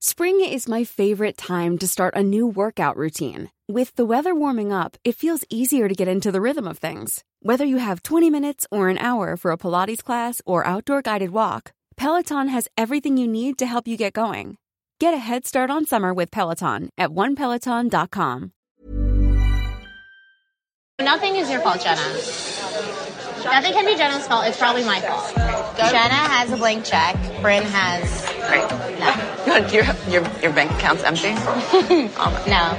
Spring is my favorite time to start a new workout routine. With the weather warming up, it feels easier to get into the rhythm of things. Whether you have 20 minutes or an hour for a Pilates class or outdoor guided walk, Peloton has everything you need to help you get going. Get a head start on summer with Peloton at onepeloton.com. Nothing is your fault, Jenna. Nothing can be Jenna's fault. It's probably my fault. Jenna has a blank check. Brynn has no. your, your, your bank account's empty? Oh. No.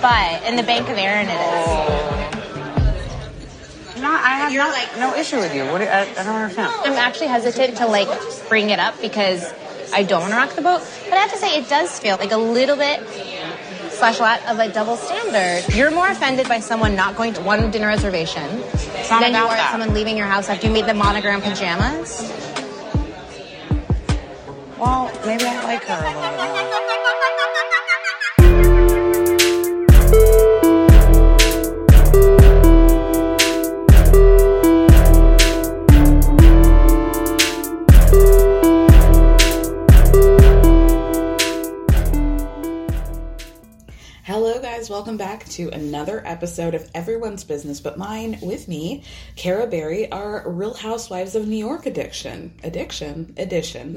But in the bank of Erin, it is. No, I have You're not, like- no issue with you. What do, I, I don't understand. I'm actually hesitant to like bring it up because I don't want to rock the boat. But I have to say, it does feel like a little bit slash a lot of a double standard. You're more offended by someone not going to one dinner reservation than you are that. at someone leaving your house after you made the monogram pajamas. Well, maybe I like her a little more. Welcome back to another episode of Everyone's Business But Mine with me, Kara Berry, our Real Housewives of New York addiction. Addiction? Edition.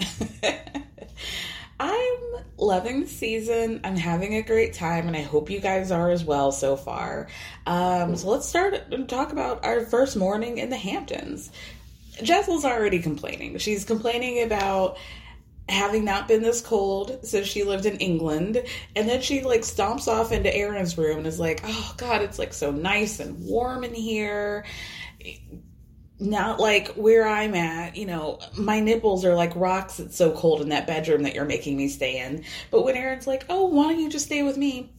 I'm loving the season. I'm having a great time, and I hope you guys are as well so far. Um, so let's start and talk about our first morning in the Hamptons. Jessel's already complaining. She's complaining about having not been this cold since she lived in England. And then she like stomps off into Erin's room and is like, oh God, it's like so nice and warm in here. Not like where I'm at, you know, my nipples are like rocks. It's so cold in that bedroom that you're making me stay in. But when Erin's like, oh, why don't you just stay with me?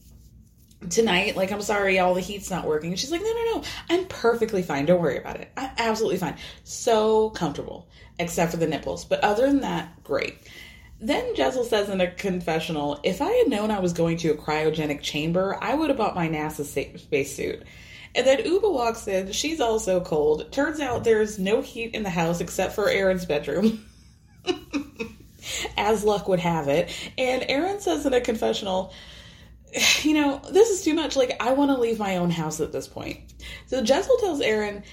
Tonight like i'm sorry all the heat's not working and she's like no no no i'm perfectly fine don't worry about it i'm absolutely fine so comfortable except for the nipples but other than that great then Jessel says in a confessional, if I had known I was going to a cryogenic chamber, I would have bought my NASA sa- spacesuit. And then Ubah walks in. She's also cold. Turns out there's no heat in the house except for Erin's bedroom. As luck would have it. And Erin says in a confessional, you know, this is too much. Like, I want to leave my own house at this point. So Jessel tells Erin,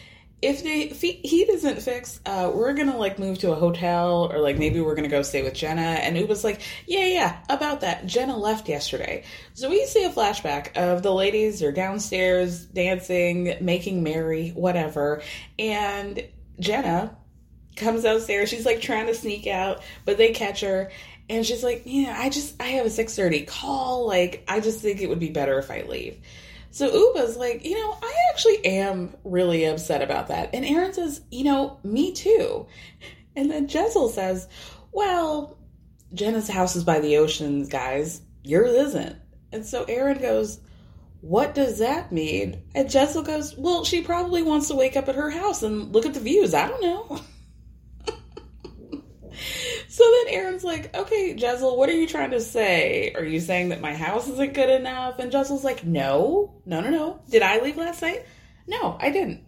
if the heat isn't fixed, uh, we're gonna like move to a hotel or like maybe we're gonna go stay with Jenna. And Ubah's like, yeah, yeah, about that. Jenna left yesterday. So we see a flashback of the ladies are downstairs dancing, making merry, whatever. And Jenna comes downstairs. She's like trying to sneak out, but they catch her. And she's like, yeah, I just, I have a 6.30 call. Like, I just think it would be better if I leave. So Ubah's like, you know, I actually am really upset about that. And Erin says, you know, me too. And then Jessel says, well, Jenna's house is by the ocean, guys. Yours isn't. And so Erin goes, what does that mean? And Jessel goes, well, she probably wants to wake up at her house and look at the views. I don't know. So then Erin's like, okay, Jessel, what are you trying to say? Are you saying that my house isn't good enough? And Jessel's like, no, no, no, no. Did I leave last night? No, I didn't.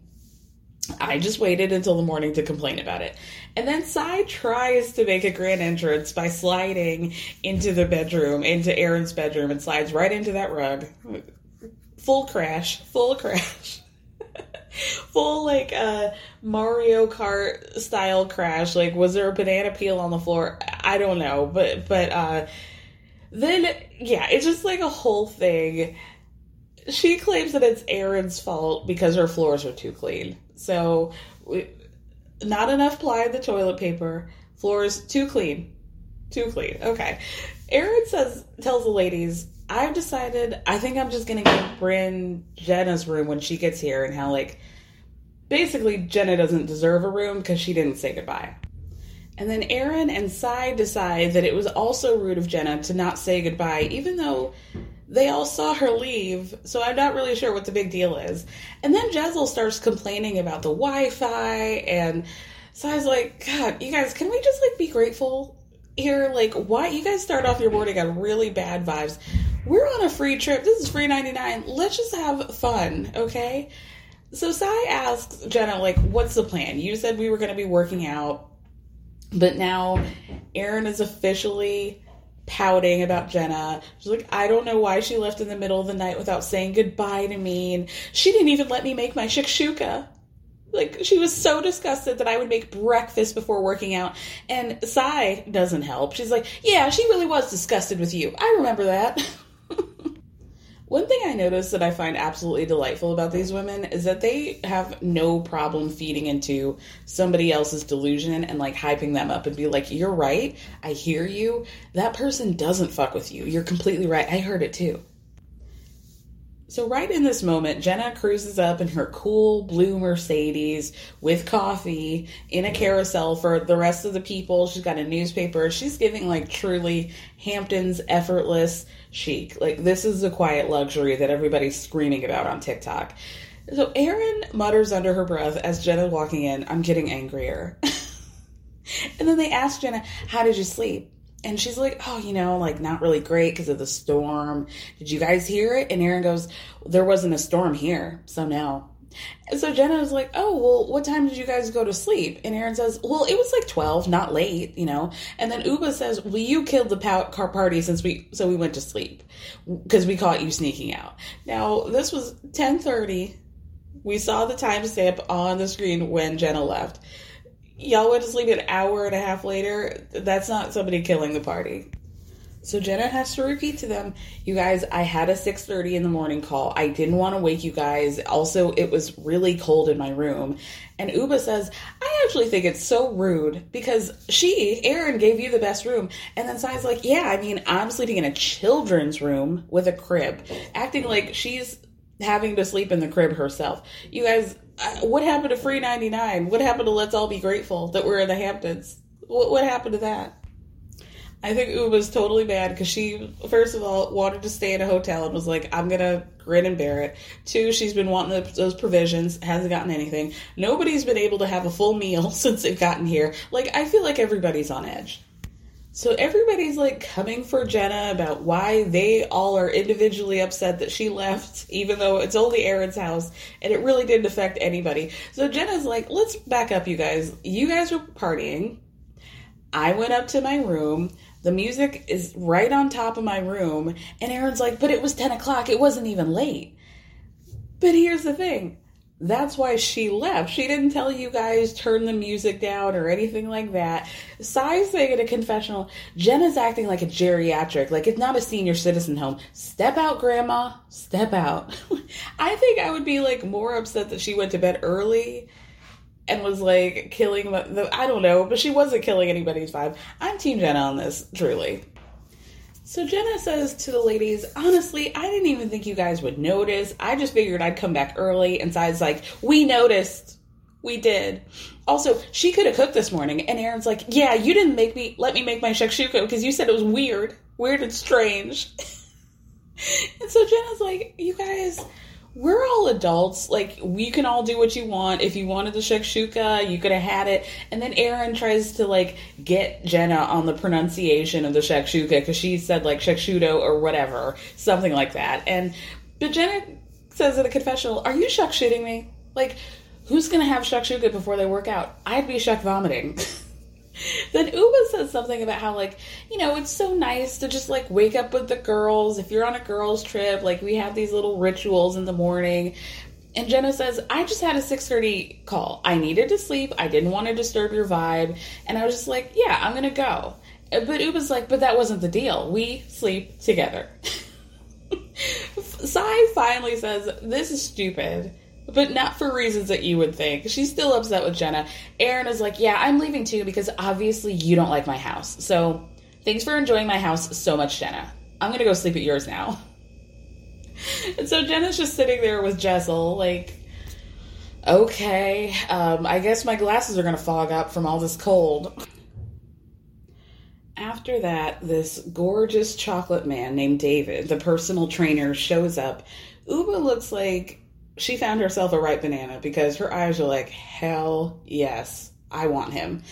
I just waited until the morning to complain about it. And then Sai tries to make a grand entrance by sliding into the bedroom, into Erin's bedroom, and slides right into that rug. Full crash, full crash. full like uh Mario Kart style crash. Like was there a banana peel on the floor? I don't know, but but uh then yeah, it's just like a whole thing. She claims that it's Erin's fault because her floors are too clean. So we, not enough ply in the toilet paper. Floors too clean. Too clean. Okay. Erin says tells the ladies, I've decided I think I'm just gonna give Brynn Jenna's room when she gets here and how like basically Jenna doesn't deserve a room because she didn't say goodbye. And then Erin and Sai decide that it was also rude of Jenna to not say goodbye, even though they all saw her leave, so I'm not really sure what the big deal is. And then Jessel starts complaining about the Wi-Fi, and Sai's like, God, you guys, can we just like be grateful here? Like, why you guys start off your morning on really bad vibes? We're on a free trip. This is free 99. Let's just have fun, okay? So Sai asks Jenna, like, what's the plan? You said we were going to be working out, but now Erin is officially pouting about Jenna. She's like, I don't know why she left in the middle of the night without saying goodbye to me. And she didn't even let me make my shakshuka. Like, she was so disgusted that I would make breakfast before working out. And Sai doesn't help. She's like, Yeah, she really was disgusted with you. I remember that. One thing I noticed that I find absolutely delightful about these women is that they have no problem feeding into somebody else's delusion and like hyping them up and be like, You're right. I hear you. That person doesn't fuck with you. You're completely right. I heard it too. So, right in this moment, Jenna cruises up in her cool blue Mercedes with coffee in a carousel for the rest of the people. She's got a newspaper. She's giving like truly Hamptons effortless chic. Like, this is the quiet luxury that everybody's screaming about on TikTok. So, Erin mutters under her breath as Jenna's walking in, I'm getting angrier. and then they ask Jenna, How did you sleep? And she's like, oh, you know, like not really great because of the storm. Did you guys hear it? And Erin goes, there wasn't a storm here, so no. And so Jenna was like, oh, well, what time did you guys go to sleep? And Erin says, well, it was like 12, not late, you know. And then Ubah says, well, you killed the car party since we, so we went to sleep because we caught you sneaking out. Now, this was 1030. We saw the timestamp on the screen when Jenna left y'all went to sleep an hour and a half later. That's not somebody killing the party. So Jenna has to repeat to them, you guys, I had a 6:30 in the morning call. I didn't want to wake you guys. Also, it was really cold in my room. And Ubah says, I actually think it's so rude because she, Erin, gave you the best room. And then Sai's like, yeah, I mean, I'm sleeping in a children's room with a crib, acting like she's having to sleep in the crib herself. You guys, what happened to free 99 what happened to let's all be grateful that we're in the hamptons? What, what happened to that? I think Ubah's totally bad because she first of all wanted to stay in a hotel and was like i'm gonna grin and bear it. Two she's been wanting those provisions hasn't gotten anything. Nobody's been able to have a full meal since they've gotten here. Like i feel like everybody's on edge so everybody's like coming for Jenna about why they all are individually upset that she left, even though it's only Erin's house and it really didn't affect anybody. So Jenna's like, let's back up, you guys. You guys were partying. I went up to my room. The music is right on top of my room. And Erin's like, but it was 10 o'clock. It wasn't even late. But here's the thing that's why she left. She didn't tell you guys turn the music down or anything like that. Sai's saying in a confessional, Jenna's acting like a geriatric, like it's not a senior citizen home. Step out, grandma. Step out. I think I would be like more upset that she went to bed early and was like killing the, I don't know, but she wasn't killing anybody's vibe. I'm Team Jenna on this, truly. So Jenna says to the ladies, honestly, I didn't even think you guys would notice. I just figured I'd come back early. And Sai's like, we noticed. We did. Also, she could have cooked this morning. And Erin's like, yeah, you didn't make me, let me make my shakshuka because you said it was weird. Weird and strange. and so Jenna's like, you guys, we're all adults. Like, we can all do what you want. If you wanted the shakshuka, you could have had it. And then Erin tries to, like, get Jenna on the pronunciation of the shakshuka because she said, like, shakshudo or whatever, something like that. And, but Jenna says in a confessional, Are you shakshooting me? Like, who's gonna have shakshuka before they work out? I'd be shuck vomiting. then Ubah says something about how like you know it's so nice to just like wake up with the girls. If you're on a girls trip like we have these little rituals in the morning. And Jenna says I just had a 6:30 call. I needed to sleep. I didn't want to disturb your vibe. And I was just like yeah I'm gonna go. Uh, but Ubah's like but that wasn't the deal. We sleep together. Sai finally says this is stupid but not for reasons that you would think. She's still upset with Jenna. Erin is like, Yeah, I'm leaving too because obviously you don't like my house. So thanks for enjoying my house so much, Jenna. I'm gonna go sleep at yours now. And so Jenna's just sitting there with Jessel, like, okay, um, I guess my glasses are gonna fog up from all this cold. After that, this gorgeous chocolate man named David, the personal trainer, shows up. Ubah looks like she found herself a ripe banana because her eyes are like, hell yes, I want him.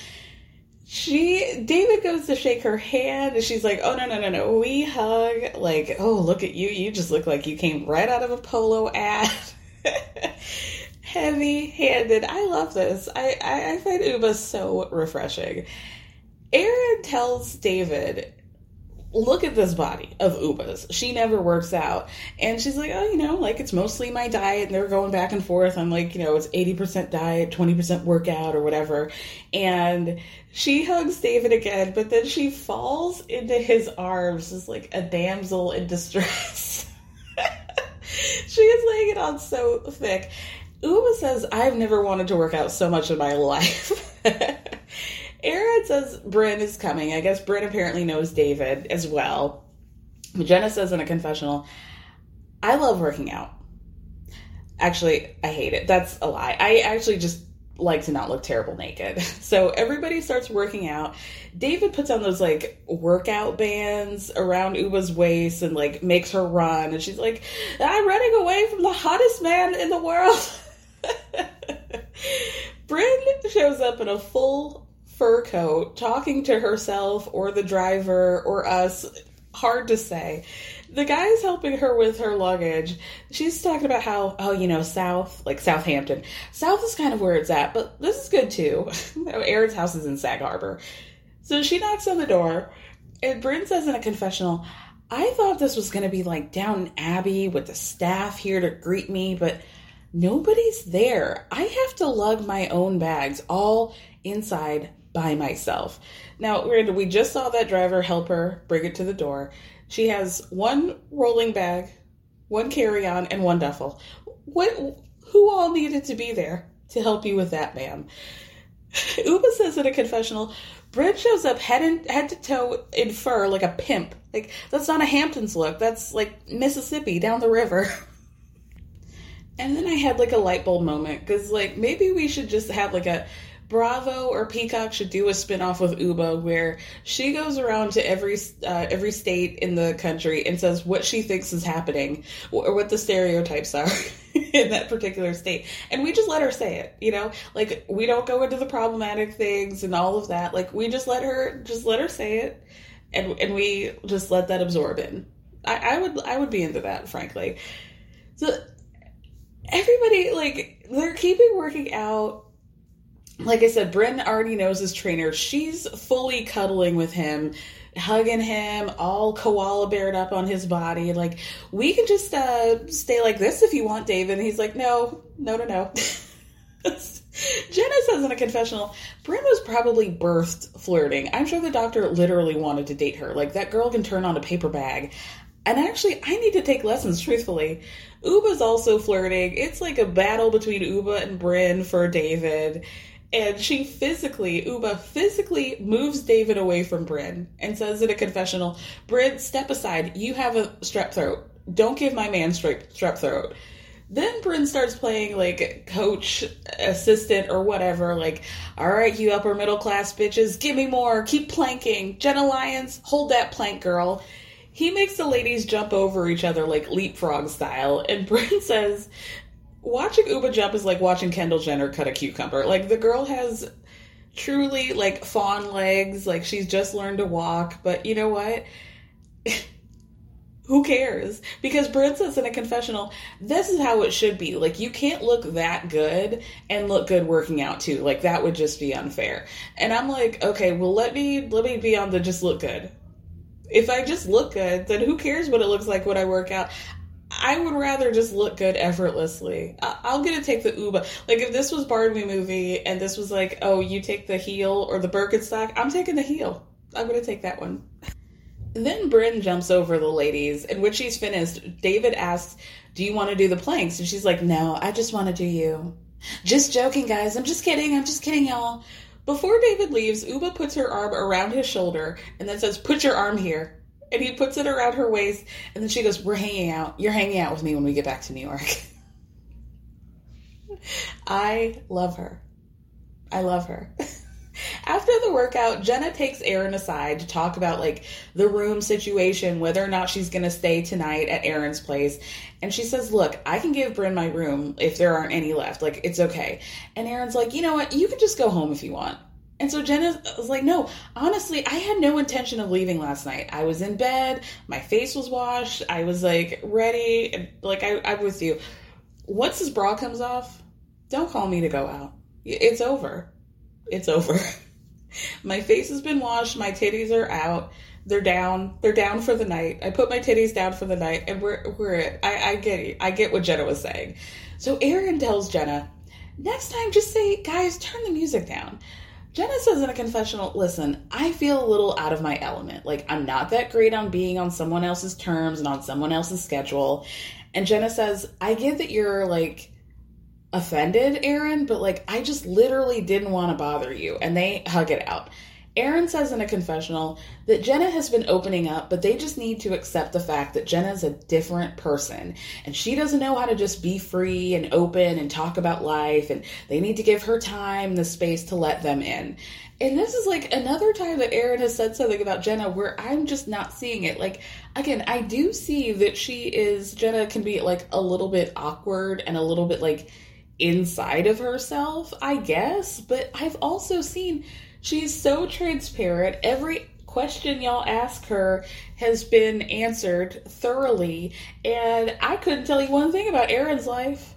She, David goes to shake her hand and she's like, oh no, no, no, no. We hug. Like, oh, look at you. You just look like you came right out of a polo ad. Heavy handed. I love this. I, I, I find Ubah so refreshing. Erin tells David look at this body of Ubah's. She never works out. And she's like, oh, you know, like it's mostly my diet. And they're going back and forth. I'm like, you know, it's 80% diet, 20% workout or whatever. And she hugs David again, but then she falls into his arms as like a damsel in distress. she is laying it on so thick. Ubah says, I've never wanted to work out so much in my life. Erin says Brynn is coming. I guess Brynn apparently knows David as well. Jenna says in a confessional, I love working out. Actually, I hate it. That's a lie. I actually just like to not look terrible naked. So everybody starts working out. David puts on those like workout bands around Ubah's waist and like makes her run. And she's like, I'm running away from the hottest man in the world. Brynn shows up in a full fur coat talking to herself or the driver or us. Hard to say. The guy's helping her with her luggage. She's talking about how, oh, you know, South, like Southampton. South is kind of where it's at, but this is good too. Erin's house is in Sag Harbor. So she knocks on the door, and Brynn says in a confessional, I thought this was going to be like Downton Abbey with the staff here to greet me, but nobody's there. I have to lug my own bags all inside by myself. Now, we just saw that driver help her bring it to the door. She has one rolling bag, one carry on, and one duffel. What? Who all needed to be there to help you with that, ma'am? Ubah says in a confessional, Brynn shows up head, in, head to toe in fur like a pimp. Like, that's not a Hamptons look. That's like Mississippi down the river. and then I had like a light bulb moment because, like, maybe we should just have like a Bravo or Peacock should do a spinoff with Ubah where she goes around to every uh, every state in the country and says what she thinks is happening or what the stereotypes are in that particular state, and we just let her say it. You know, like we don't go into the problematic things and all of that. Like we just let her just let her say it, and and we just let that absorb in. I, I would I would be into that, frankly. So everybody like they're keeping working out like I said, Brynn already knows his trainer. She's fully cuddling with him, hugging him, all koala beared up on his body. Like, we can just uh, stay like this if you want, David. And he's like, no, no, no, no. Jenna says in a confessional, Brynn was probably birthed flirting. I'm sure the doctor literally wanted to date her. Like, that girl can turn on a paper bag. And actually, I need to take lessons, truthfully. Ubah's also flirting. It's like a battle between Ubah and Brynn for David and she physically, Ubah physically moves David away from Brynn and says in a confessional, Brynn, step aside. You have a strep throat. Don't give my man strep, throat. Then Brynn starts playing like coach, assistant, or whatever. Like, all right, you upper middle class bitches, give me more. Keep planking. Jenna Lyons, hold that plank, girl. He makes the ladies jump over each other like leapfrog style, and Brynn says, watching Ubah jump is like watching Kendall Jenner cut a cucumber. Like the girl has truly like fawn legs, like she's just learned to walk, but you know what? who cares? Because Brynn says in a confessional, this is how it should be. Like, you can't look that good and look good working out too. Like, that would just be unfair. And I'm like, okay, well, let me, let me be on the just look good. If I just look good, then who cares what it looks like when I work out? I would rather just look good effortlessly. I- I'll get to take the Ubah. Like, if this was Barbie movie and this was like, oh, you take the heel or the Birkenstock, I'm taking the heel. I'm to take that one. Then Brynn jumps over the ladies, and when she's finished, David asks, Do you want to do the planks? And she's like, No, I just want to do you. Just joking, guys. I'm just kidding. I'm just kidding, y'all. Before David leaves, Ubah puts her arm around his shoulder and then says, Put your arm here. And he puts it around her waist, and then she goes, We're hanging out. You're hanging out with me when we get back to New York. I love her. I love her. After the workout, Jenna takes Erin aside to talk about like the room situation, whether or not she's gonna stay tonight at Erin's place. And she says, Look, I can give Brynn my room if there aren't any left. Like, it's okay. And Erin's like, You know what? You can just go home if you want. And so Jenna was like, No, honestly, I had no intention of leaving last night. I was in bed, my face was washed, I was like ready, like, I, I'm with you. Once his bra comes off, don't call me to go out. It's over it's over. my face has been washed, my titties are out. They're down. They're down for the night. I put my titties down for the night, and we're we're. I, I get it. I get what Jenna was saying. So Erin tells Jenna, next time, just say, guys, turn the music down. Jenna says in a confessional, listen, I feel a little out of my element. Like, I'm not that great on being on someone else's terms and on someone else's schedule. And Jenna says, I get that you're like offended, Erin, but like I just literally didn't want to bother you. And they hug it out. Erin says in a confessional that Jenna has been opening up, but they just need to accept the fact that Jenna's a different person and she doesn't know how to just be free and open and talk about life and they need to give her time the space to let them in. And this is like another time that Erin has said something about Jenna where I'm just not seeing it. Like, again, I do see that she is, Jenna can be like a little bit awkward and a little bit like inside of herself, I guess. But I've also seen she's so transparent. Every question y'all ask her has been answered thoroughly. And I couldn't tell you one thing about Erin's life.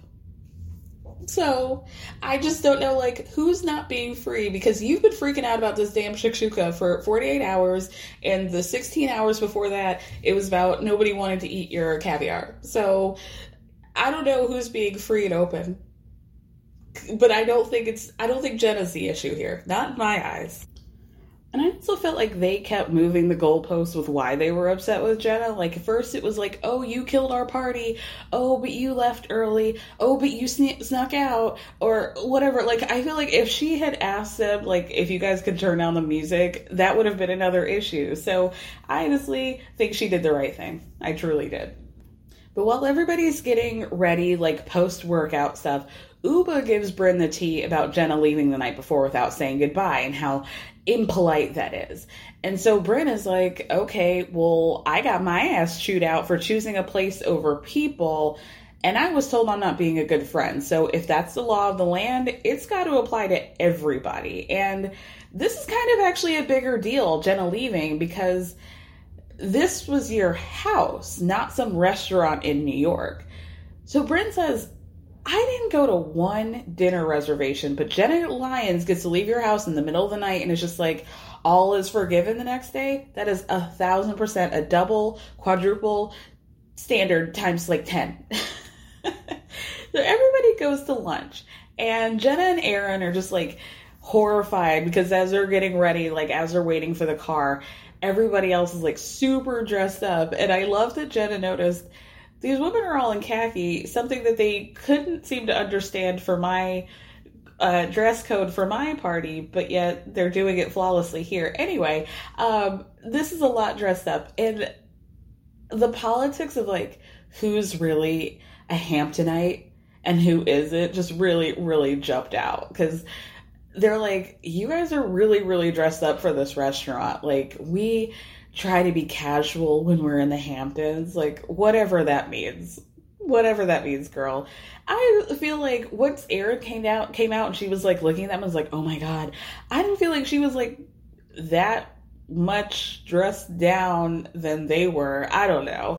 So I just don't know, like, who's not being free because you've been freaking out about this damn shakshuka for 48 hours, and the 16 hours before that, it was about nobody wanted to eat your caviar. So I don't know who's being free and open but I don't think it's I don't think Jenna's the issue here. Not in my eyes. And I also felt like they kept moving the goalposts with why they were upset with Jenna. Like first it was like, "Oh, you killed our party. Oh, but you left early. Oh, but you sne- snuck out or whatever." Like I feel like if she had asked them like if you guys could turn down the music, that would have been another issue. So, I honestly think she did the right thing. I truly did. But while everybody's getting ready, like post workout stuff, Ubah gives Brynn the tea about Jenna leaving the night before without saying goodbye and how impolite that is. And so Brynn is like, okay, well, I got my ass chewed out for choosing a place over people. And I was told I'm not being a good friend. So if that's the law of the land, it's got to apply to everybody. And this is kind of actually a bigger deal, Jenna leaving, because this was your house, not some restaurant in New York. So Brynn says, I didn't go to one dinner reservation, but Jenna Lyons gets to leave your house in the middle of the night and it's just like all is forgiven the next day. That is a thousand percent a double, quadruple standard times like 10. so everybody goes to lunch and Jenna and Erin are just like horrified because as they're getting ready, like as they're waiting for the car, everybody else is like super dressed up. And I love that Jenna noticed these women are all in khaki, something that they couldn't seem to understand for my uh, dress code for my party, but yet they're doing it flawlessly here. Anyway, um, this is a lot dressed up, and the politics of like who's really a Hamptonite and who isn't just really, really jumped out because they're like, you guys are really, really dressed up for this restaurant. Like, we try to be casual when we're in the Hamptons, like whatever that means. Whatever that means, girl. I feel like once Erin came out came out and she was like looking at them and was like, oh my god. I didn't feel like she was like that much dressed down than they were. I don't know.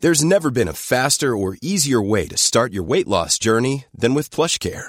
There's never been a faster or easier way to start your weight loss journey than with PlushCare.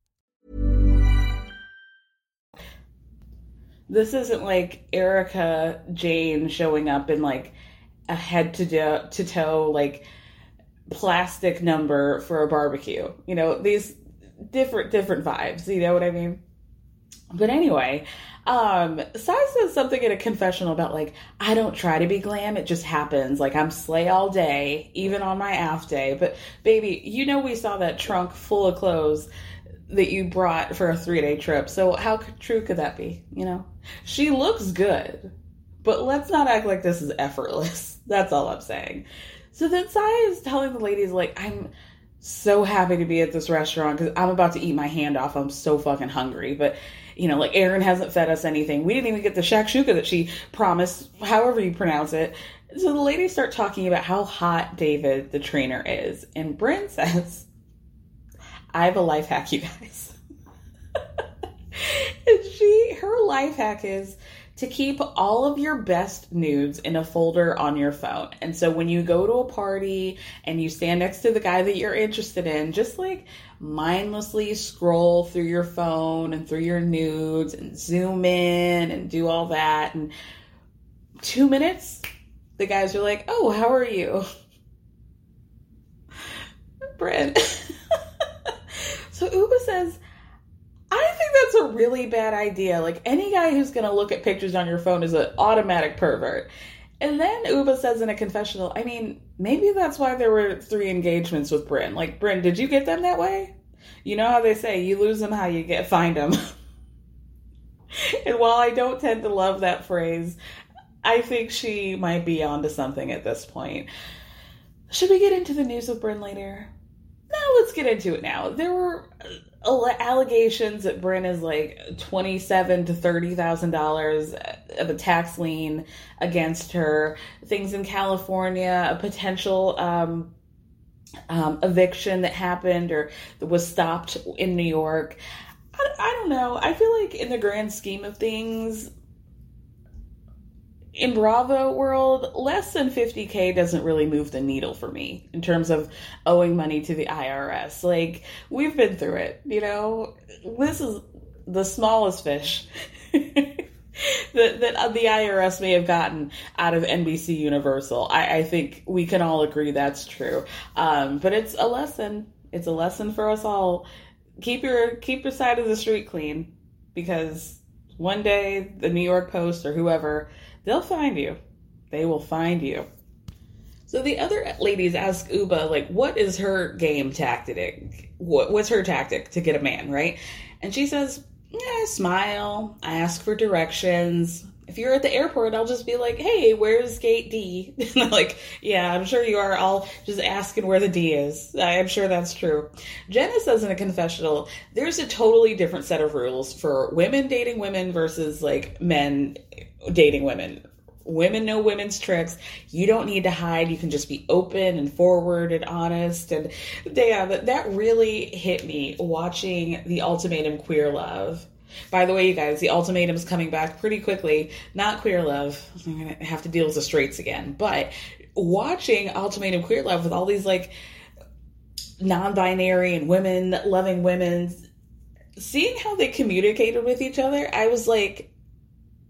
This isn't like Erika Jayne showing up in like a head to to toe like plastic number for a barbecue. You know, these different different vibes, you know what I mean? But anyway, um, Sai says something in a confessional about like, I don't try to be glam, it just happens. Like I'm slay all day, even on my off day. But baby, you know we saw that trunk full of clothes that you brought for a three day trip. So how true could that be? You know, she looks good, but let's not act like this is effortless. That's all I'm saying. So then Sai is telling the ladies like, I'm so happy to be at this restaurant because I'm about to eat my hand off. I'm so fucking hungry, but you know, like Erin hasn't fed us anything. We didn't even get the shakshuka that she promised, however you pronounce it. So the ladies start talking about how hot David, the trainer, is. And Brynn says, I have a life hack, you guys. and she, her life hack is to keep all of your best nudes in a folder on your phone. And so when you go to a party and you stand next to the guy that you're interested in, just like mindlessly scroll through your phone and through your nudes and zoom in and do all that. And two minutes, the guys are like, Oh, how are you? Brent. So Ubah says, I think that's a really bad idea. Like any guy who's going to look at pictures on your phone is an automatic pervert. And then Ubah says in a confessional, I mean, maybe that's why there were three engagements with Brynn. Like, Brynn, did you get them that way? You know how they say, you lose them how you get find them. and while I don't tend to love that phrase, I think she might be onto something at this point. Should we get into the news with Brynn later? No, let's get into it now. There were allegations that Brynn is like twenty-seven to thirty thousand dollars of a tax lien against her. Things in California, a potential um, um, eviction that happened or was stopped in New York. I, I don't know. I feel like in the grand scheme of things, in Bravo world, less than 50k doesn't really move the needle for me in terms of owing money to the IRS. Like, we've been through it, you know? This is the smallest fish that, that the IRS may have gotten out of NBC Universal. I, I think we can all agree that's true. Um, but it's a lesson. It's a lesson for us all. Keep your keep your side of the street clean because one day the New York Post or whoever they'll find you. They will find you. So the other ladies ask Ubah, like, what is her game tactic? What, what's her tactic to get a man, right? And she says, yeah, I smile, I ask for directions. If you're at the airport, I'll just be like, hey, where's gate D? like, yeah, I'm sure you are all just asking where the D is. I'm sure that's true. Jenna says in a confessional, there's a totally different set of rules for women dating women versus like men dating women. Women know women's tricks. You don't need to hide. You can just be open and forward and honest. And yeah, that really hit me watching the ultimatum Queer Love. By the way, you guys, the ultimatum is coming back pretty quickly. Not Queer Love. I'm going to have to deal with the straights again. But watching Ultimatum Queer Love with all these like non binary and women loving women, seeing how they communicated with each other, I was like,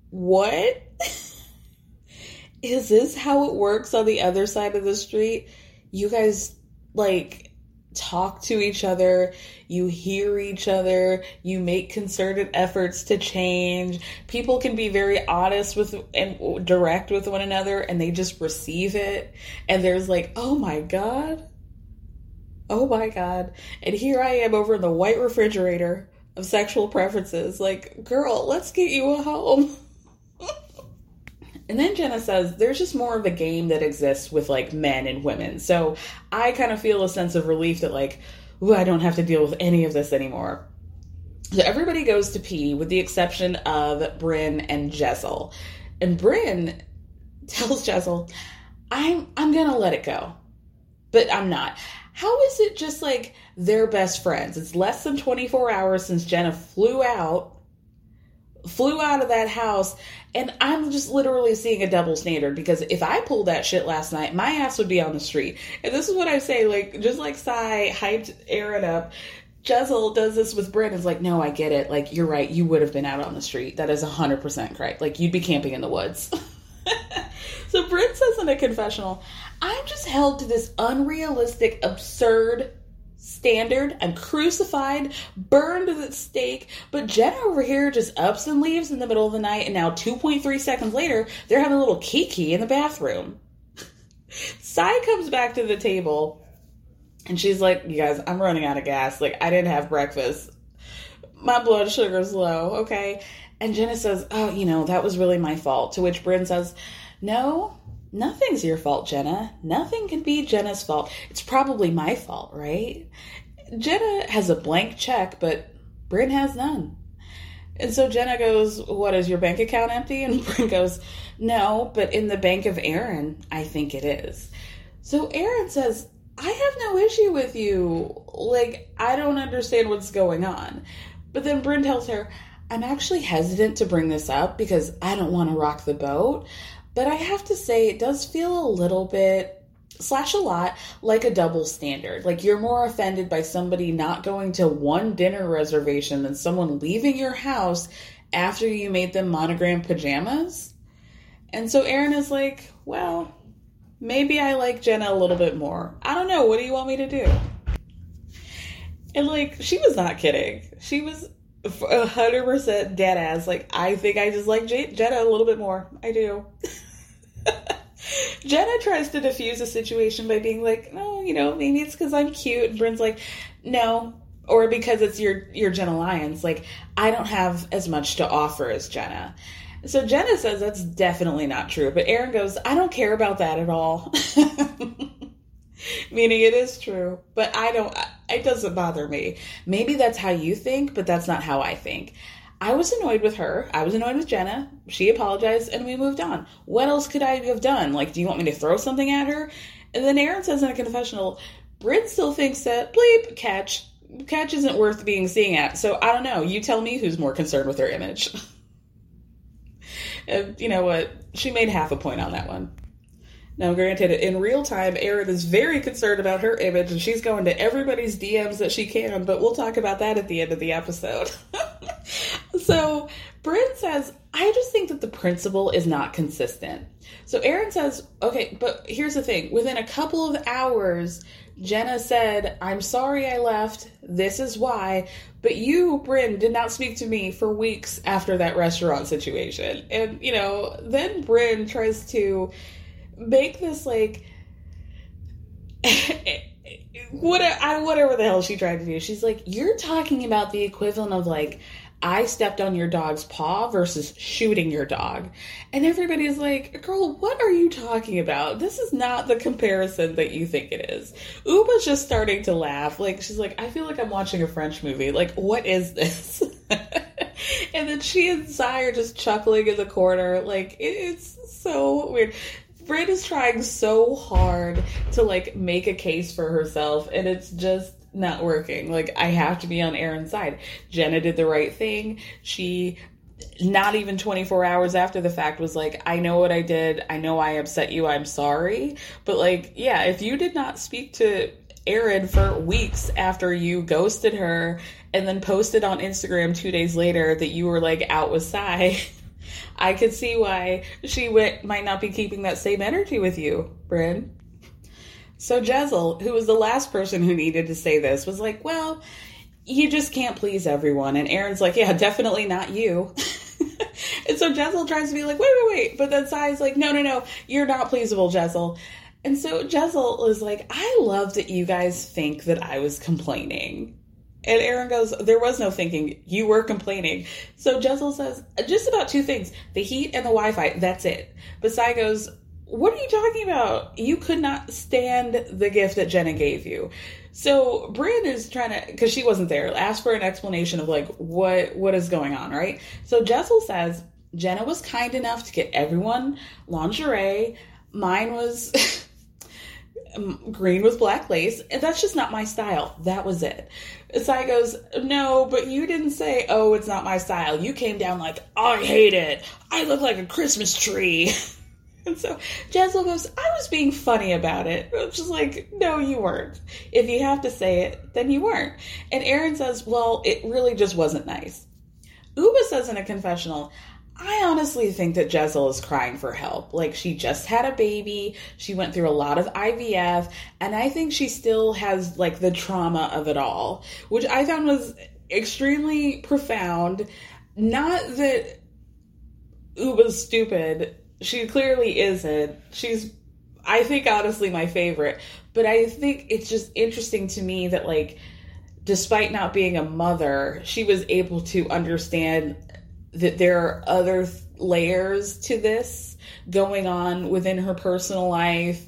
what? Is this how it works on the other side of the street? You guys, like, talk to each other, you hear each other, you make concerted efforts to change. People can be very honest with and direct with one another and they just receive it. And there's like, oh my God. Oh my God. And here I am over in the white refrigerator of sexual preferences. Like, girl, let's get you a home. And then Jenna says there's just more of a game that exists with like men and women. So I kind of feel a sense of relief that like, ooh, I don't have to deal with any of this anymore. So everybody goes to pee with the exception of Brynn and Jessel. And Brynn tells Jessel, I'm I'm gonna let it go. But I'm not. How is it just like they're best friends? It's less than 24 hours since Jenna flew out flew out of that house and I'm just literally seeing a double standard because if I pulled that shit last night, my ass would be on the street. And this is what I say, like just like Sai hyped Erin up, Jessel does this with Brynn. Is like, no, I get it. Like you're right. You would have been out on the street. That is hundred percent correct. Like you'd be camping in the woods. so Brynn says in a confessional, I'm just held to this unrealistic, absurd standard. I'm crucified, burned at stake. But Jenna over here just ups and leaves in the middle of the night, and now 2.3 seconds later, they're having a little kiki in the bathroom. Sai comes back to the table, and she's like, You guys, I'm running out of gas. Like, I didn't have breakfast. My blood sugar's low, okay? And Jenna says, Oh, you know, that was really my fault. To which Brynn says, No, Nothing's your fault, Jenna. Nothing can be Jenna's fault. It's probably my fault, right? Jenna has a blank check, but Brynn has none. And so Jenna goes, What is your bank account empty? And Brynn goes, No, but in the bank of Erin, I think it is. So Erin says, I have no issue with you. Like, I don't understand what's going on. But then Brynn tells her, I'm actually hesitant to bring this up because I don't want to rock the boat. But I have to say, it does feel a little bit, slash a lot, like a double standard. Like you're more offended by somebody not going to one dinner reservation than someone leaving your house after you made them monogram pajamas. And so Erin is like, well, maybe I like Jenna a little bit more. I don't know. What do you want me to do? And like, she was not kidding. She was hundred percent dead ass. Like I think I just like J- Jenna a little bit more. I do. Jenna tries to diffuse the situation by being like, "No, you know, maybe it's because I'm cute." And Brynn's like, "No." Or because it's your your Jenna Lyons, like I don't have as much to offer as Jenna. So Jenna says that's definitely not true, but Erin goes, I don't care about that at all. Meaning it is true, but I don't, it doesn't bother me. Maybe that's how you think, but that's not how I think. I was annoyed with her. I was annoyed with Jenna. She apologized and we moved on. What else could I have done? Like, do you want me to throw something at her? And then Erin says in a confessional, Brynn still thinks that, bleep, catch. Catch isn't worth being seen at. So I don't know. You tell me who's more concerned with her image. and you know what? She made half a point on that one. Now, granted, in real time, Erin is very concerned about her image and she's going to everybody's DMs that she can, but we'll talk about that at the end of the episode. so, Brynn says, I just think that the principle is not consistent. So, Erin says, okay, but here's the thing within a couple of hours, Jenna said, I'm sorry I left. This is why. But you, Brynn, did not speak to me for weeks after that restaurant situation. And, you know, then Brynn tries to make this like what I, whatever the hell she tried to do. She's like, you're talking about the equivalent of like I stepped on your dog's paw versus shooting your dog. And everybody's like, girl, what are you talking about? This is not the comparison that you think it is. Ubah's just starting to laugh. Like, she's like, I feel like I'm watching a French movie. Like, what is this? and then she and Sai are just chuckling in the corner. Like, it's so weird. Brynn is trying so hard to like make a case for herself, and it's just not working. Like I have to be on Erin's side. Jenna did the right thing. She not even 24 hours after the fact was like, I know what I did. I know I upset you. I'm sorry. But like, yeah, if you did not speak to Erin for weeks after you ghosted her and then posted on Instagram two days later that you were like out with Sai, I could see why she went, might not be keeping that same energy with you, Brynn. So Jessel, who was the last person who needed to say this, was like, well, you just can't please everyone. And Erin's like, yeah, definitely not you. and so Jessel tries to be like, wait, wait, wait. But then Sai's like, no, no, no, you're not pleasable, Jessel. And so Jessel is like, I love that you guys think that I was complaining. And Erin goes, There was no thinking. You were complaining. So Jessel says, Just about two things the heat and the Wi Fi. That's it. But Sai goes, What are you talking about? You could not stand the gift that Jenna gave you. So Brynn is trying to, because she wasn't there, ask for an explanation of like what what is going on, right? So Jessel says Jenna was kind enough to get everyone lingerie. Mine was green with black lace, and that's just not my style. That was it. Sai goes, No, but you didn't say, Oh, it's not my style. You came down like, I hate it. I look like a Christmas tree. and so Jessel goes, I was being funny about it. I'm just like, No, you weren't. If you have to say it, then you weren't. And Erin says, Well, it really just wasn't nice. Ubah says in a confessional, I honestly think that Jessel is crying for help. Like, she just had a baby, she went through a lot of IVF, and I think she still has, like, the trauma of it all, which I found was extremely profound. Not that Ubah's stupid, she clearly isn't. She's, I think, honestly, my favorite, but I think it's just interesting to me that, like, despite not being a mother, she was able to understand that there are other layers to this going on within her personal life,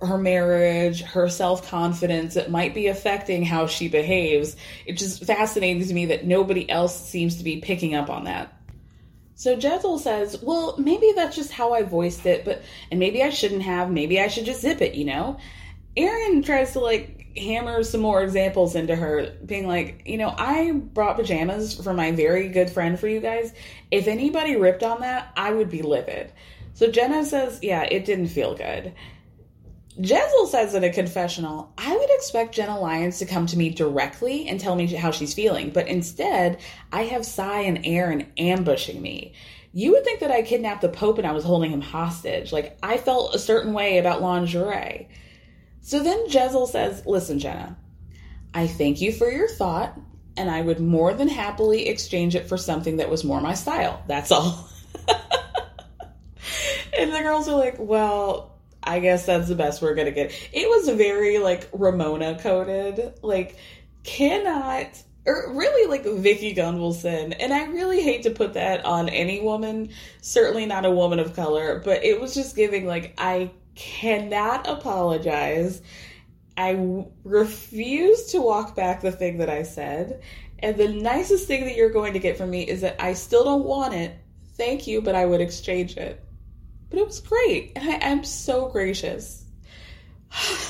her marriage, her self confidence that might be affecting how she behaves. It's just fascinating to me that nobody else seems to be picking up on that. So Jessel says, Well, maybe that's just how I voiced it, but and maybe I shouldn't have, maybe I should just zip it, you know? Erin tries to like hammer some more examples into her, being like, you know, I brought pajamas for my very good friend for you guys. If anybody ripped on that, I would be livid. So Jenna says, yeah, it didn't feel good. Jessel says in a confessional, I would expect Jenna Lyons to come to me directly and tell me how she's feeling, but instead, I have Sai and Erin ambushing me. You would think that I kidnapped the Pope and I was holding him hostage. Like, I felt a certain way about lingerie. So then Jessel says, Listen, Jenna, I thank you for your thought, and I would more than happily exchange it for something that was more my style. That's all. and the girls are like, Well, I guess that's the best we're gonna get. It was very like Ramona coded. Like, cannot or really like Vicki Gunvalson. And I really hate to put that on any woman, certainly not a woman of color, but it was just giving like I cannot apologize. I refuse to walk back the thing that I said. And the nicest thing that you're going to get from me is that I still don't want it. Thank you, but I would exchange it. But it was great. And I am so gracious.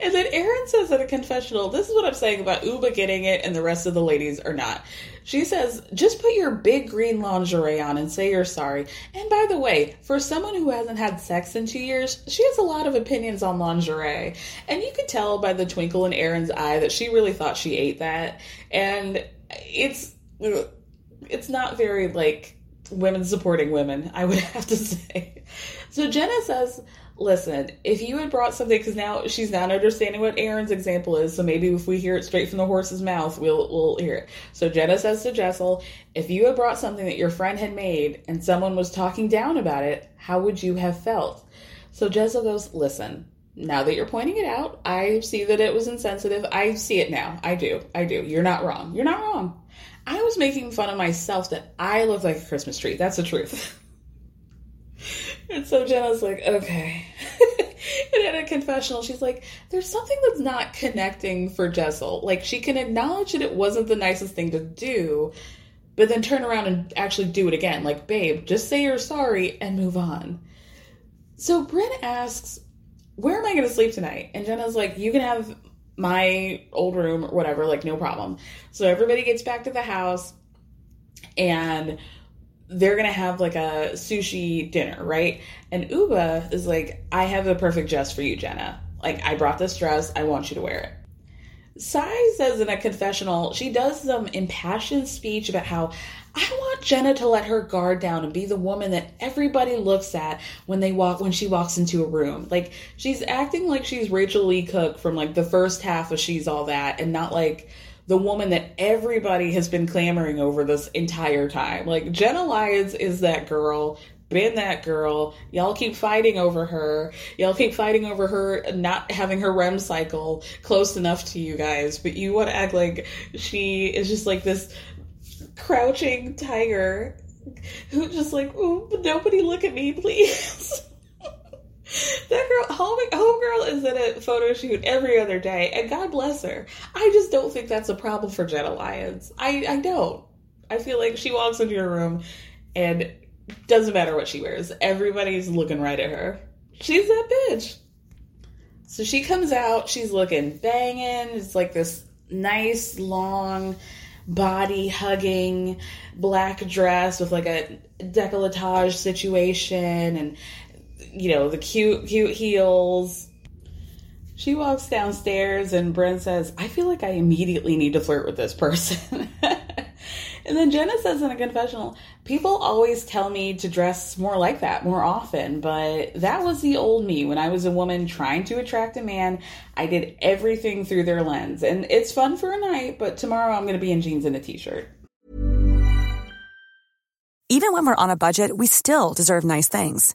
and then Erin says in a confessional, this is what I'm saying about Ubah getting it and the rest of the ladies are not. She says, just put your big green lingerie on and say you're sorry. And by the way, for someone who hasn't had sex in two years, she has a lot of opinions on lingerie. And you could tell by the twinkle in Erin's eye that she really thought she ate that. And it's it's not very like women supporting women, I would have to say. So Jenna says, listen, if you had brought something, because now she's not understanding what Erin's example is, so maybe if we hear it straight from the horse's mouth, we'll we'll hear it. So Jenna says to Jessel, if you had brought something that your friend had made and someone was talking down about it, how would you have felt? So Jessel goes, listen. Now that you're pointing it out, I see that it was insensitive. I see it now. I do. I do. You're not wrong. You're not wrong. I was making fun of myself that I look like a Christmas tree. That's the truth. and so Jenna's like, okay. and in a confessional, she's like, there's something that's not connecting for Jessel. Like, she can acknowledge that it wasn't the nicest thing to do, but then turn around and actually do it again. Like, babe, just say you're sorry and move on. So Brynn asks, where am I going to sleep tonight? And Jenna's like, you can have my old room or whatever, like, no problem. So everybody gets back to the house and they're gonna have like a sushi dinner, right? And Ubah is like, I have the perfect dress for you, Jenna. Like, I brought this dress, I want you to wear it. Sai says in a confessional, she does some impassioned speech about how I want Jenna to let her guard down and be the woman that everybody looks at when they walk when she walks into a room. Like she's acting like she's Rachael Leigh Cook from like the first half of She's All That and not like the woman that everybody has been clamoring over this entire time. Like Jenna Lyons is that girl been that girl. Y'all keep fighting over her. Y'all keep fighting over her not having her REM cycle close enough to you guys, but you want to act like she is just like this crouching tiger who just like, nobody look at me, please. That girl, home, home girl is in a photo shoot every other day, and God bless her. I just don't think that's a problem for Jenna Lyons. I, I don't. I feel like she walks into your room and doesn't matter what she wears. Everybody's looking right at her. She's that bitch. So she comes out, she's looking banging. It's like this nice, long, body hugging black dress with like a decolletage situation and, you know, the cute, cute heels. She walks downstairs and Brynn says, I feel like I immediately need to flirt with this person. And then Jenna says in a confessional, people always tell me to dress more like that more often, but that was the old me when I was a woman trying to attract a man. I did everything through their lens. And it's fun for a night, but tomorrow I'm going to be in jeans and a t shirt. Even when we're on a budget, we still deserve nice things.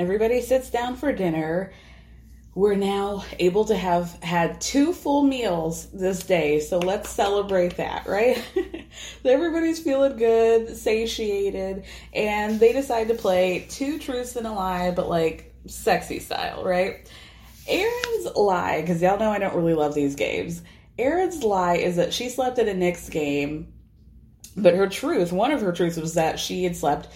Everybody sits down for dinner we're now able to have had two full meals this day. So let's celebrate that, right? Everybody's feeling good, satiated, and they decide to play two truths and a lie, but like sexy style, right? Erin's lie, because y'all know I don't really love these games. Erin's lie is that she slept at a Knicks game, but her truth, one of her truths was that she had slept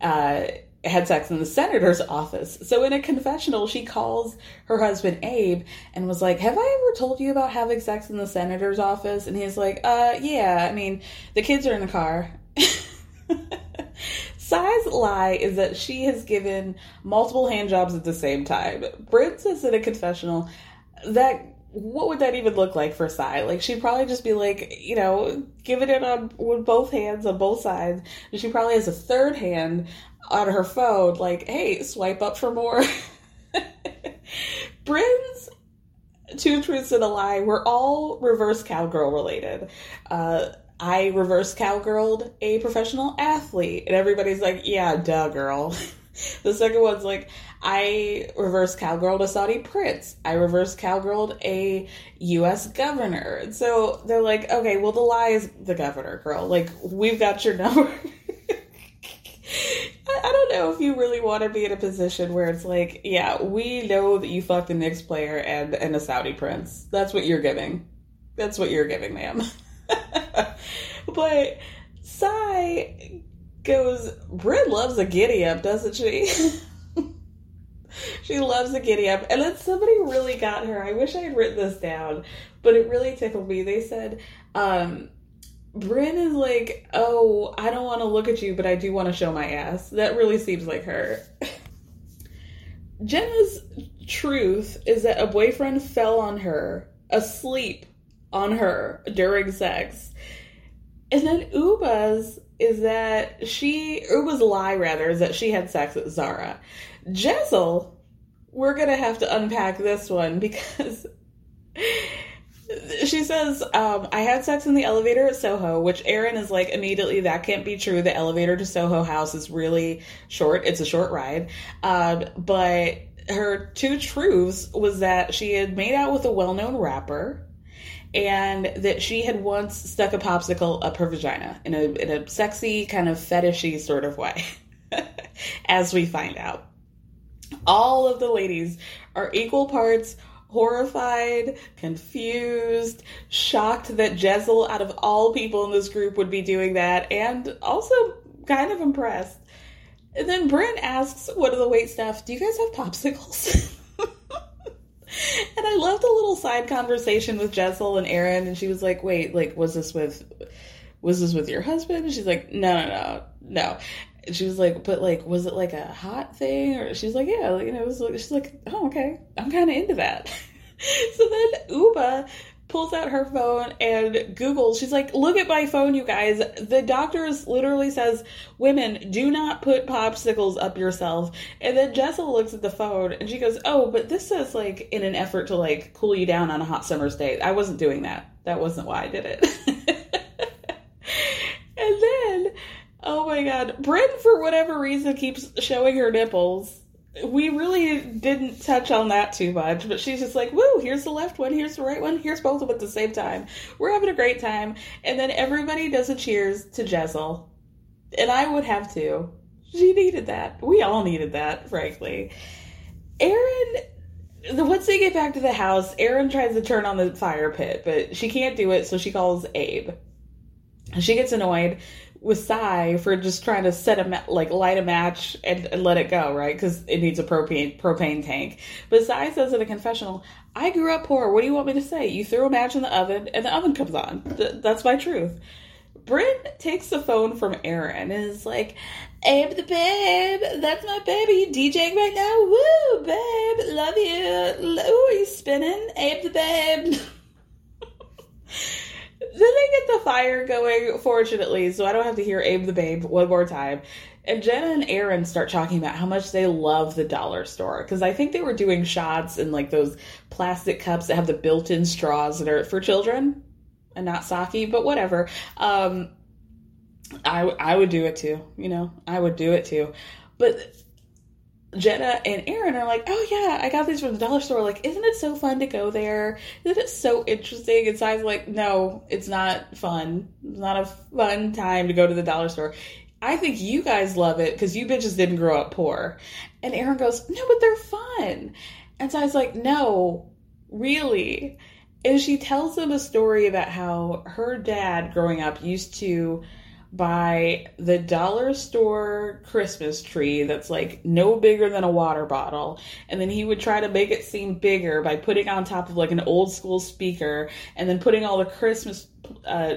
uh, had sex in the senator's office. So in a confessional, she calls her husband Abe and was like, "Have I ever told you about having sex in the senator's office?" And he's like, "Uh, yeah. I mean, the kids are in the car." Sai's lie is that she has given multiple hand jobs at the same time. Bryn says in a confessional that what would that even look like for Sai? Like she'd probably just be like, you know, giving it on with both hands on both sides. And she probably has a third hand on her phone, like, hey, swipe up for more. Brynn's two truths and a lie were all reverse cowgirl related. Uh, I reverse cowgirled a professional athlete, and everybody's like, yeah, duh, girl. the second one's like, I reverse cowgirled a Saudi prince. I reverse cowgirled a U.S. governor. So they're like, okay, well, the lie is the governor, girl. Like, we've got your number. I, I don't know if you really want to be in a position where it's like, yeah, we know that you fucked a Knicks player and, and a Saudi prince. That's what you're giving. That's what you're giving, ma'am. but Sai goes, Brynn loves a giddy up, doesn't she? she loves a giddy up. And then somebody really got her. I wish I had written this down, but it really tickled me. They said, um, Brynn is like, oh, I don't want to look at you, but I do want to show my ass. That really seems like her. Jenna's truth is that a boyfriend fell on her, asleep on her during sex. And then Ubah's is that she, Ubah's lie rather, is that she had sex with Zara. Jessel, we're going to have to unpack this one because she says, um, I had sex in the elevator at Soho, which Erin is like, immediately, that can't be true. The elevator to Soho House is really short. It's a short ride. Um, but her two truths was that she had made out with a well known rapper and that she had once stuck a popsicle up her vagina in a, in a sexy, kind of fetishy sort of way, as we find out. All of the ladies are equal parts horrified, confused, shocked that Jessel, out of all people in this group, would be doing that, and also kind of impressed. And then Brent asks one of the wait staff, Do you guys have popsicles? and I loved a little side conversation with Jessel and Erin, and she was like, Wait, like, was this with was this with your husband? And she's like, No, no, no, no. She was like, but like, was it like a hot thing? Or she's like, yeah, like, you know, it was like, she's like, oh, okay, I'm kind of into that. so then Ubah pulls out her phone and Googles. She's like, look at my phone, you guys. The doctors literally says, women, do not put popsicles up yourself. And then Jessel looks at the phone and she goes, oh, but this says like in an effort to like cool you down on a hot summer's day. I wasn't doing that. That wasn't why I did it. Oh my god. Brynn, for whatever reason, keeps showing her nipples. We really didn't touch on that too much, but she's just like, woo, here's the left one, here's the right one, here's both of them at the same time. We're having a great time. And then everybody does a cheers to Jessel. And I would have to. She needed that. We all needed that, frankly. Erin once they get back to the house, Erin tries to turn on the fire pit, but she can't do it, so she calls Abe. She gets annoyed with Sai for just trying to set a like light a match and, and let it go, right? Because it needs a propane propane tank. But Sai says in a confessional, "I grew up poor. What do you want me to say? You threw a match in the oven, and the oven comes on. Th- that's my truth." Brynn takes the phone from Erin and is like, Abe the babe, that's my baby. DJing right now? Woo, babe, love you. Ooh, are you spinning? Abe the babe. then they get the fire going, fortunately, so I don't have to hear Abe the Babe one more time. And Jenna and Erin start talking about how much they love the dollar store because I think they were doing shots in like those plastic cups that have the built-in straws that are for children and not sake, but whatever. Um, I I would do it too, you know, I would do it too. But Jenna and Erin are like, oh yeah, I got these from the dollar store. Like, isn't it so fun to go there? Isn't it so interesting? And Sai's like, no, it's not fun. It's not a fun time to go to the dollar store. I think you guys love it because you bitches didn't grow up poor. And Erin goes, no, but they're fun. And Sai's like, no, really. And she tells them a story about how her dad growing up used to buy the dollar store Christmas tree that's like no bigger than a water bottle. And then he would try to make it seem bigger by putting on top of like an old school speaker and then putting all the Christmas uh,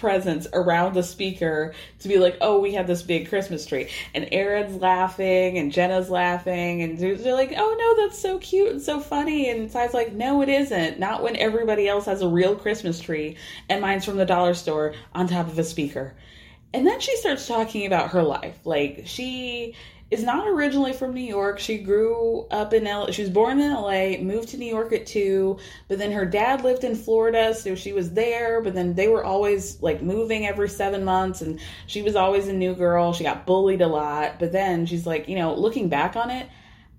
presents around the speaker to be like, oh, we have this big Christmas tree. And Erin's laughing and Jenna's laughing and they're like, oh no, that's so cute and so funny. And Sai's like, no, it isn't. Not when everybody else has a real Christmas tree and mine's from the dollar store on top of a speaker. And then she starts talking about her life. Like, she is not originally from New York. She grew up in LA. She was born in LA, moved to New York at two, but then her dad lived in Florida, so she was there, but then they were always like moving every seven months, and she was always a new girl. She got bullied a lot, but then she's like, you know, looking back on it,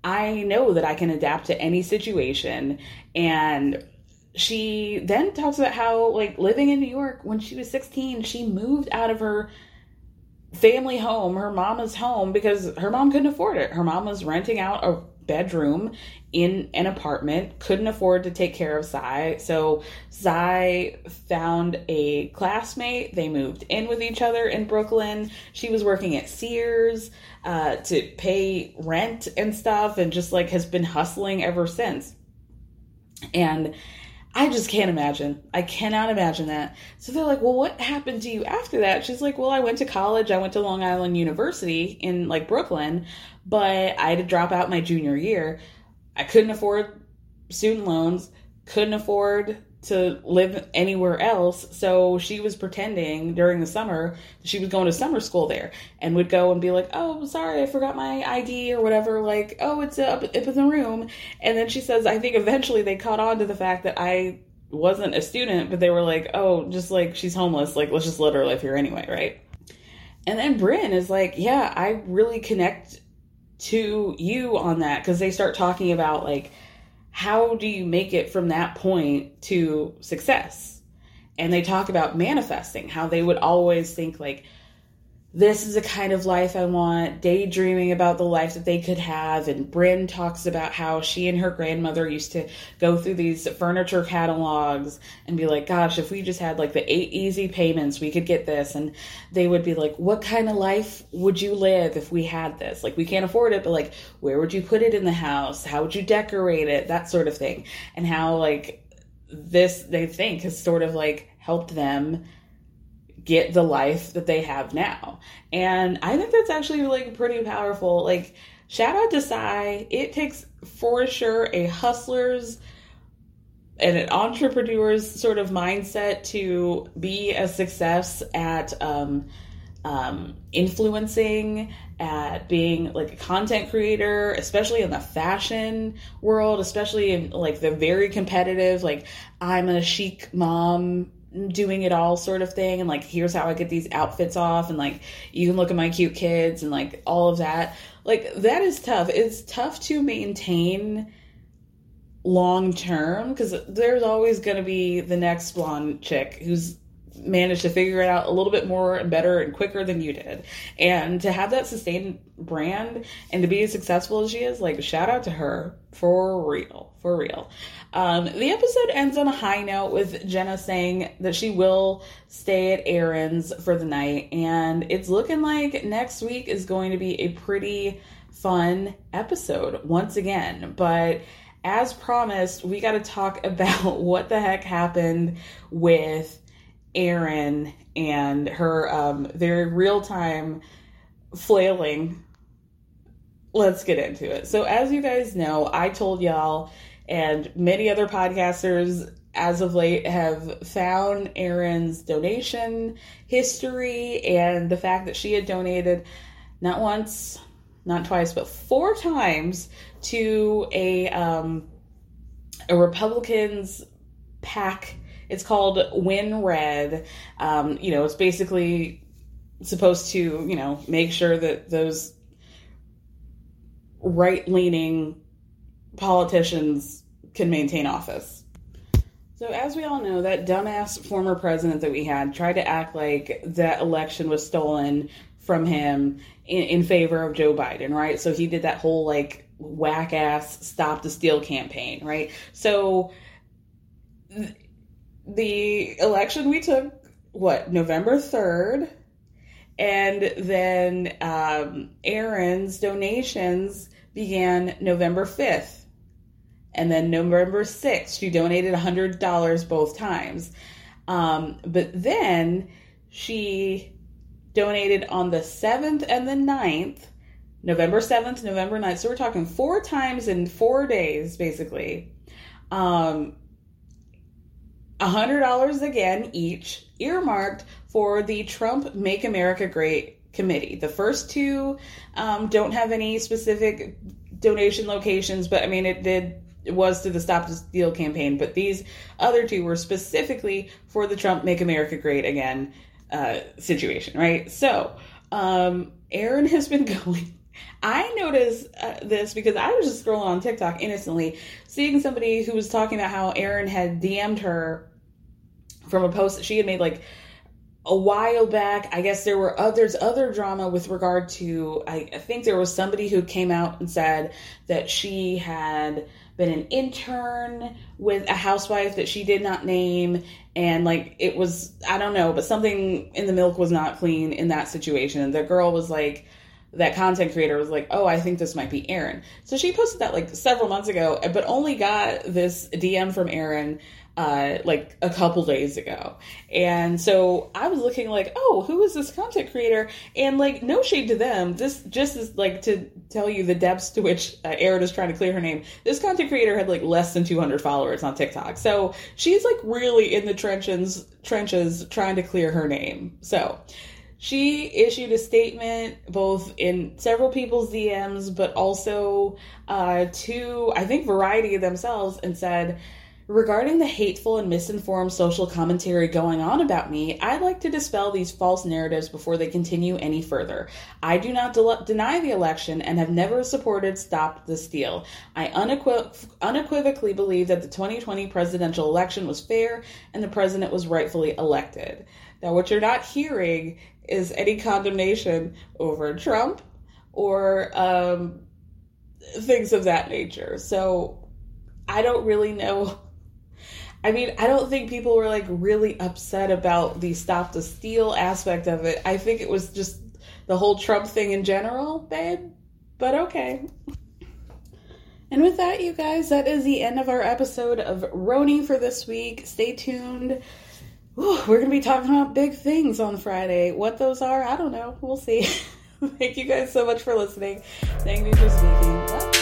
I know that I can adapt to any situation. And she then talks about how like living in New York when she was 16 she moved out of her family home her mama's home because her mom couldn't afford it. Her mom was renting out a bedroom in an apartment couldn't afford to take care of Sai so Sai found a classmate. They moved in with each other in Brooklyn. She was working at Sears uh, to pay rent and stuff and just like has been hustling ever since. And I just can't imagine. I cannot imagine that. So they're like, well, what happened to you after that? She's like, well, I went to college. I went to Long Island University in like Brooklyn, but I had to drop out my junior year. I couldn't afford student loans, couldn't afford to live anywhere else. So she was pretending during the summer she was going to summer school there and would go and be like, Oh, sorry, I forgot my ID or whatever. Like, oh, it's up, up in the room. And then she says, I think eventually they caught on to the fact that I wasn't a student, but they were like, oh, just like she's homeless, like let's just let her live here anyway, right? And then Brynn is like, yeah, I really connect to you on that because they start talking about like how do you make it from that point to success? And they talk about manifesting, how they would always think like this is the kind of life I want, daydreaming about the life that they could have. And Brynn talks about how she and her grandmother used to go through these furniture catalogs and be like, gosh, if we just had like the eight easy payments, we could get this. And they would be like, what kind of life would you live if we had this? Like, we can't afford it, but like, where would you put it in the house? How would you decorate it? That sort of thing. And how like this, they think has sort of like helped them get the life that they have now. And I think that's actually like pretty powerful. Like shout out to Sai. It takes for sure a hustler's and an entrepreneur's sort of mindset to be a success at um, um, influencing, at being like a content creator, especially in the fashion world, especially in like the very competitive, like I'm a chic mom doing it all sort of thing and like here's how I get these outfits off and like you can look at my cute kids and like all of that. Like that is tough. It's tough to maintain long term because there's always going to be the next blonde chick who's managed to figure it out a little bit more and better and quicker than you did. And to have that sustained brand and to be as successful as she is, like shout out to her for real, for real. Um, the episode ends on a high note with Jenna saying that she will stay at Erin's for the night, and it's looking like next week is going to be a pretty fun episode once again. But as promised, we got to talk about what the heck happened with Erin and her um, very real time flailing. Let's get into it. So, as you guys know, I told y'all and many other podcasters as of late have found Erin's donation history and the fact that she had donated not once, not twice, but four times to a um, a Republicans PAC. It's called WinRed. Um, you know, it's basically supposed to you know make sure that those right leaning politicians can maintain office. So, as we all know, that dumbass former president that we had tried to act like that election was stolen from him in, in favor of Joe Biden, right? So, he did that whole like whack ass stop the steal campaign, right? So, the election we took, what, November 3rd? And then um, Erin's donations began November 5th. And then November 6th, she donated $100 both times. Um, but then she donated on the 7th and the 9th, November 7th, November 9th. So we're talking four times in four days, basically. Um, $100 again each, earmarked for the Trump Make America Great Committee. The first two um, don't have any specific donation locations, but I mean, it did it was to the Stop the Steal campaign, but these other two were specifically for the Trump Make America Great Again uh, situation, right? So, um, Erin has been going. I noticed uh, this because I was just scrolling on TikTok innocently, seeing somebody who was talking about how Erin had DM'd her from a post that she had made like a while back. I guess there were others other drama with regard to I, I think there was somebody who came out and said that she had been an intern with a housewife that she did not name and like it was I don't know, but something in the milk was not clean in that situation. And the girl was like that content creator was like, "Oh, I think this might be Erin." So she posted that like several months ago, but only got this DM from Erin uh, like a couple days ago. And so I was looking like, oh, who is this content creator? And like, no shade to them. This just is like to tell you the depths to which uh, Erin is trying to clear her name. This content creator had like less than 200 followers on TikTok. So she's like really in the trenches, trenches trying to clear her name. So she issued a statement both in several people's DMs, but also uh, to, I think, Variety themselves and said, Regarding the hateful and misinformed social commentary going on about me, I'd like to dispel these false narratives before they continue any further. I do not de- deny the election and have never supported Stop the Steal. I unequiv- unequivocally believe that the 2020 presidential election was fair and the president was rightfully elected. Now, what you're not hearing is any condemnation over Trump or um, things of that nature. So I don't really know I mean, I don't think people were like really upset about the stop the steal aspect of it. I think it was just the whole Trump thing in general, babe. But okay. And with that, you guys, that is the end of our episode of RHONY for this week. Stay tuned. Ooh, we're going to be talking about big things on Friday. What those are, I don't know. We'll see. Thank you guys so much for listening. Thank you for speaking. Bye.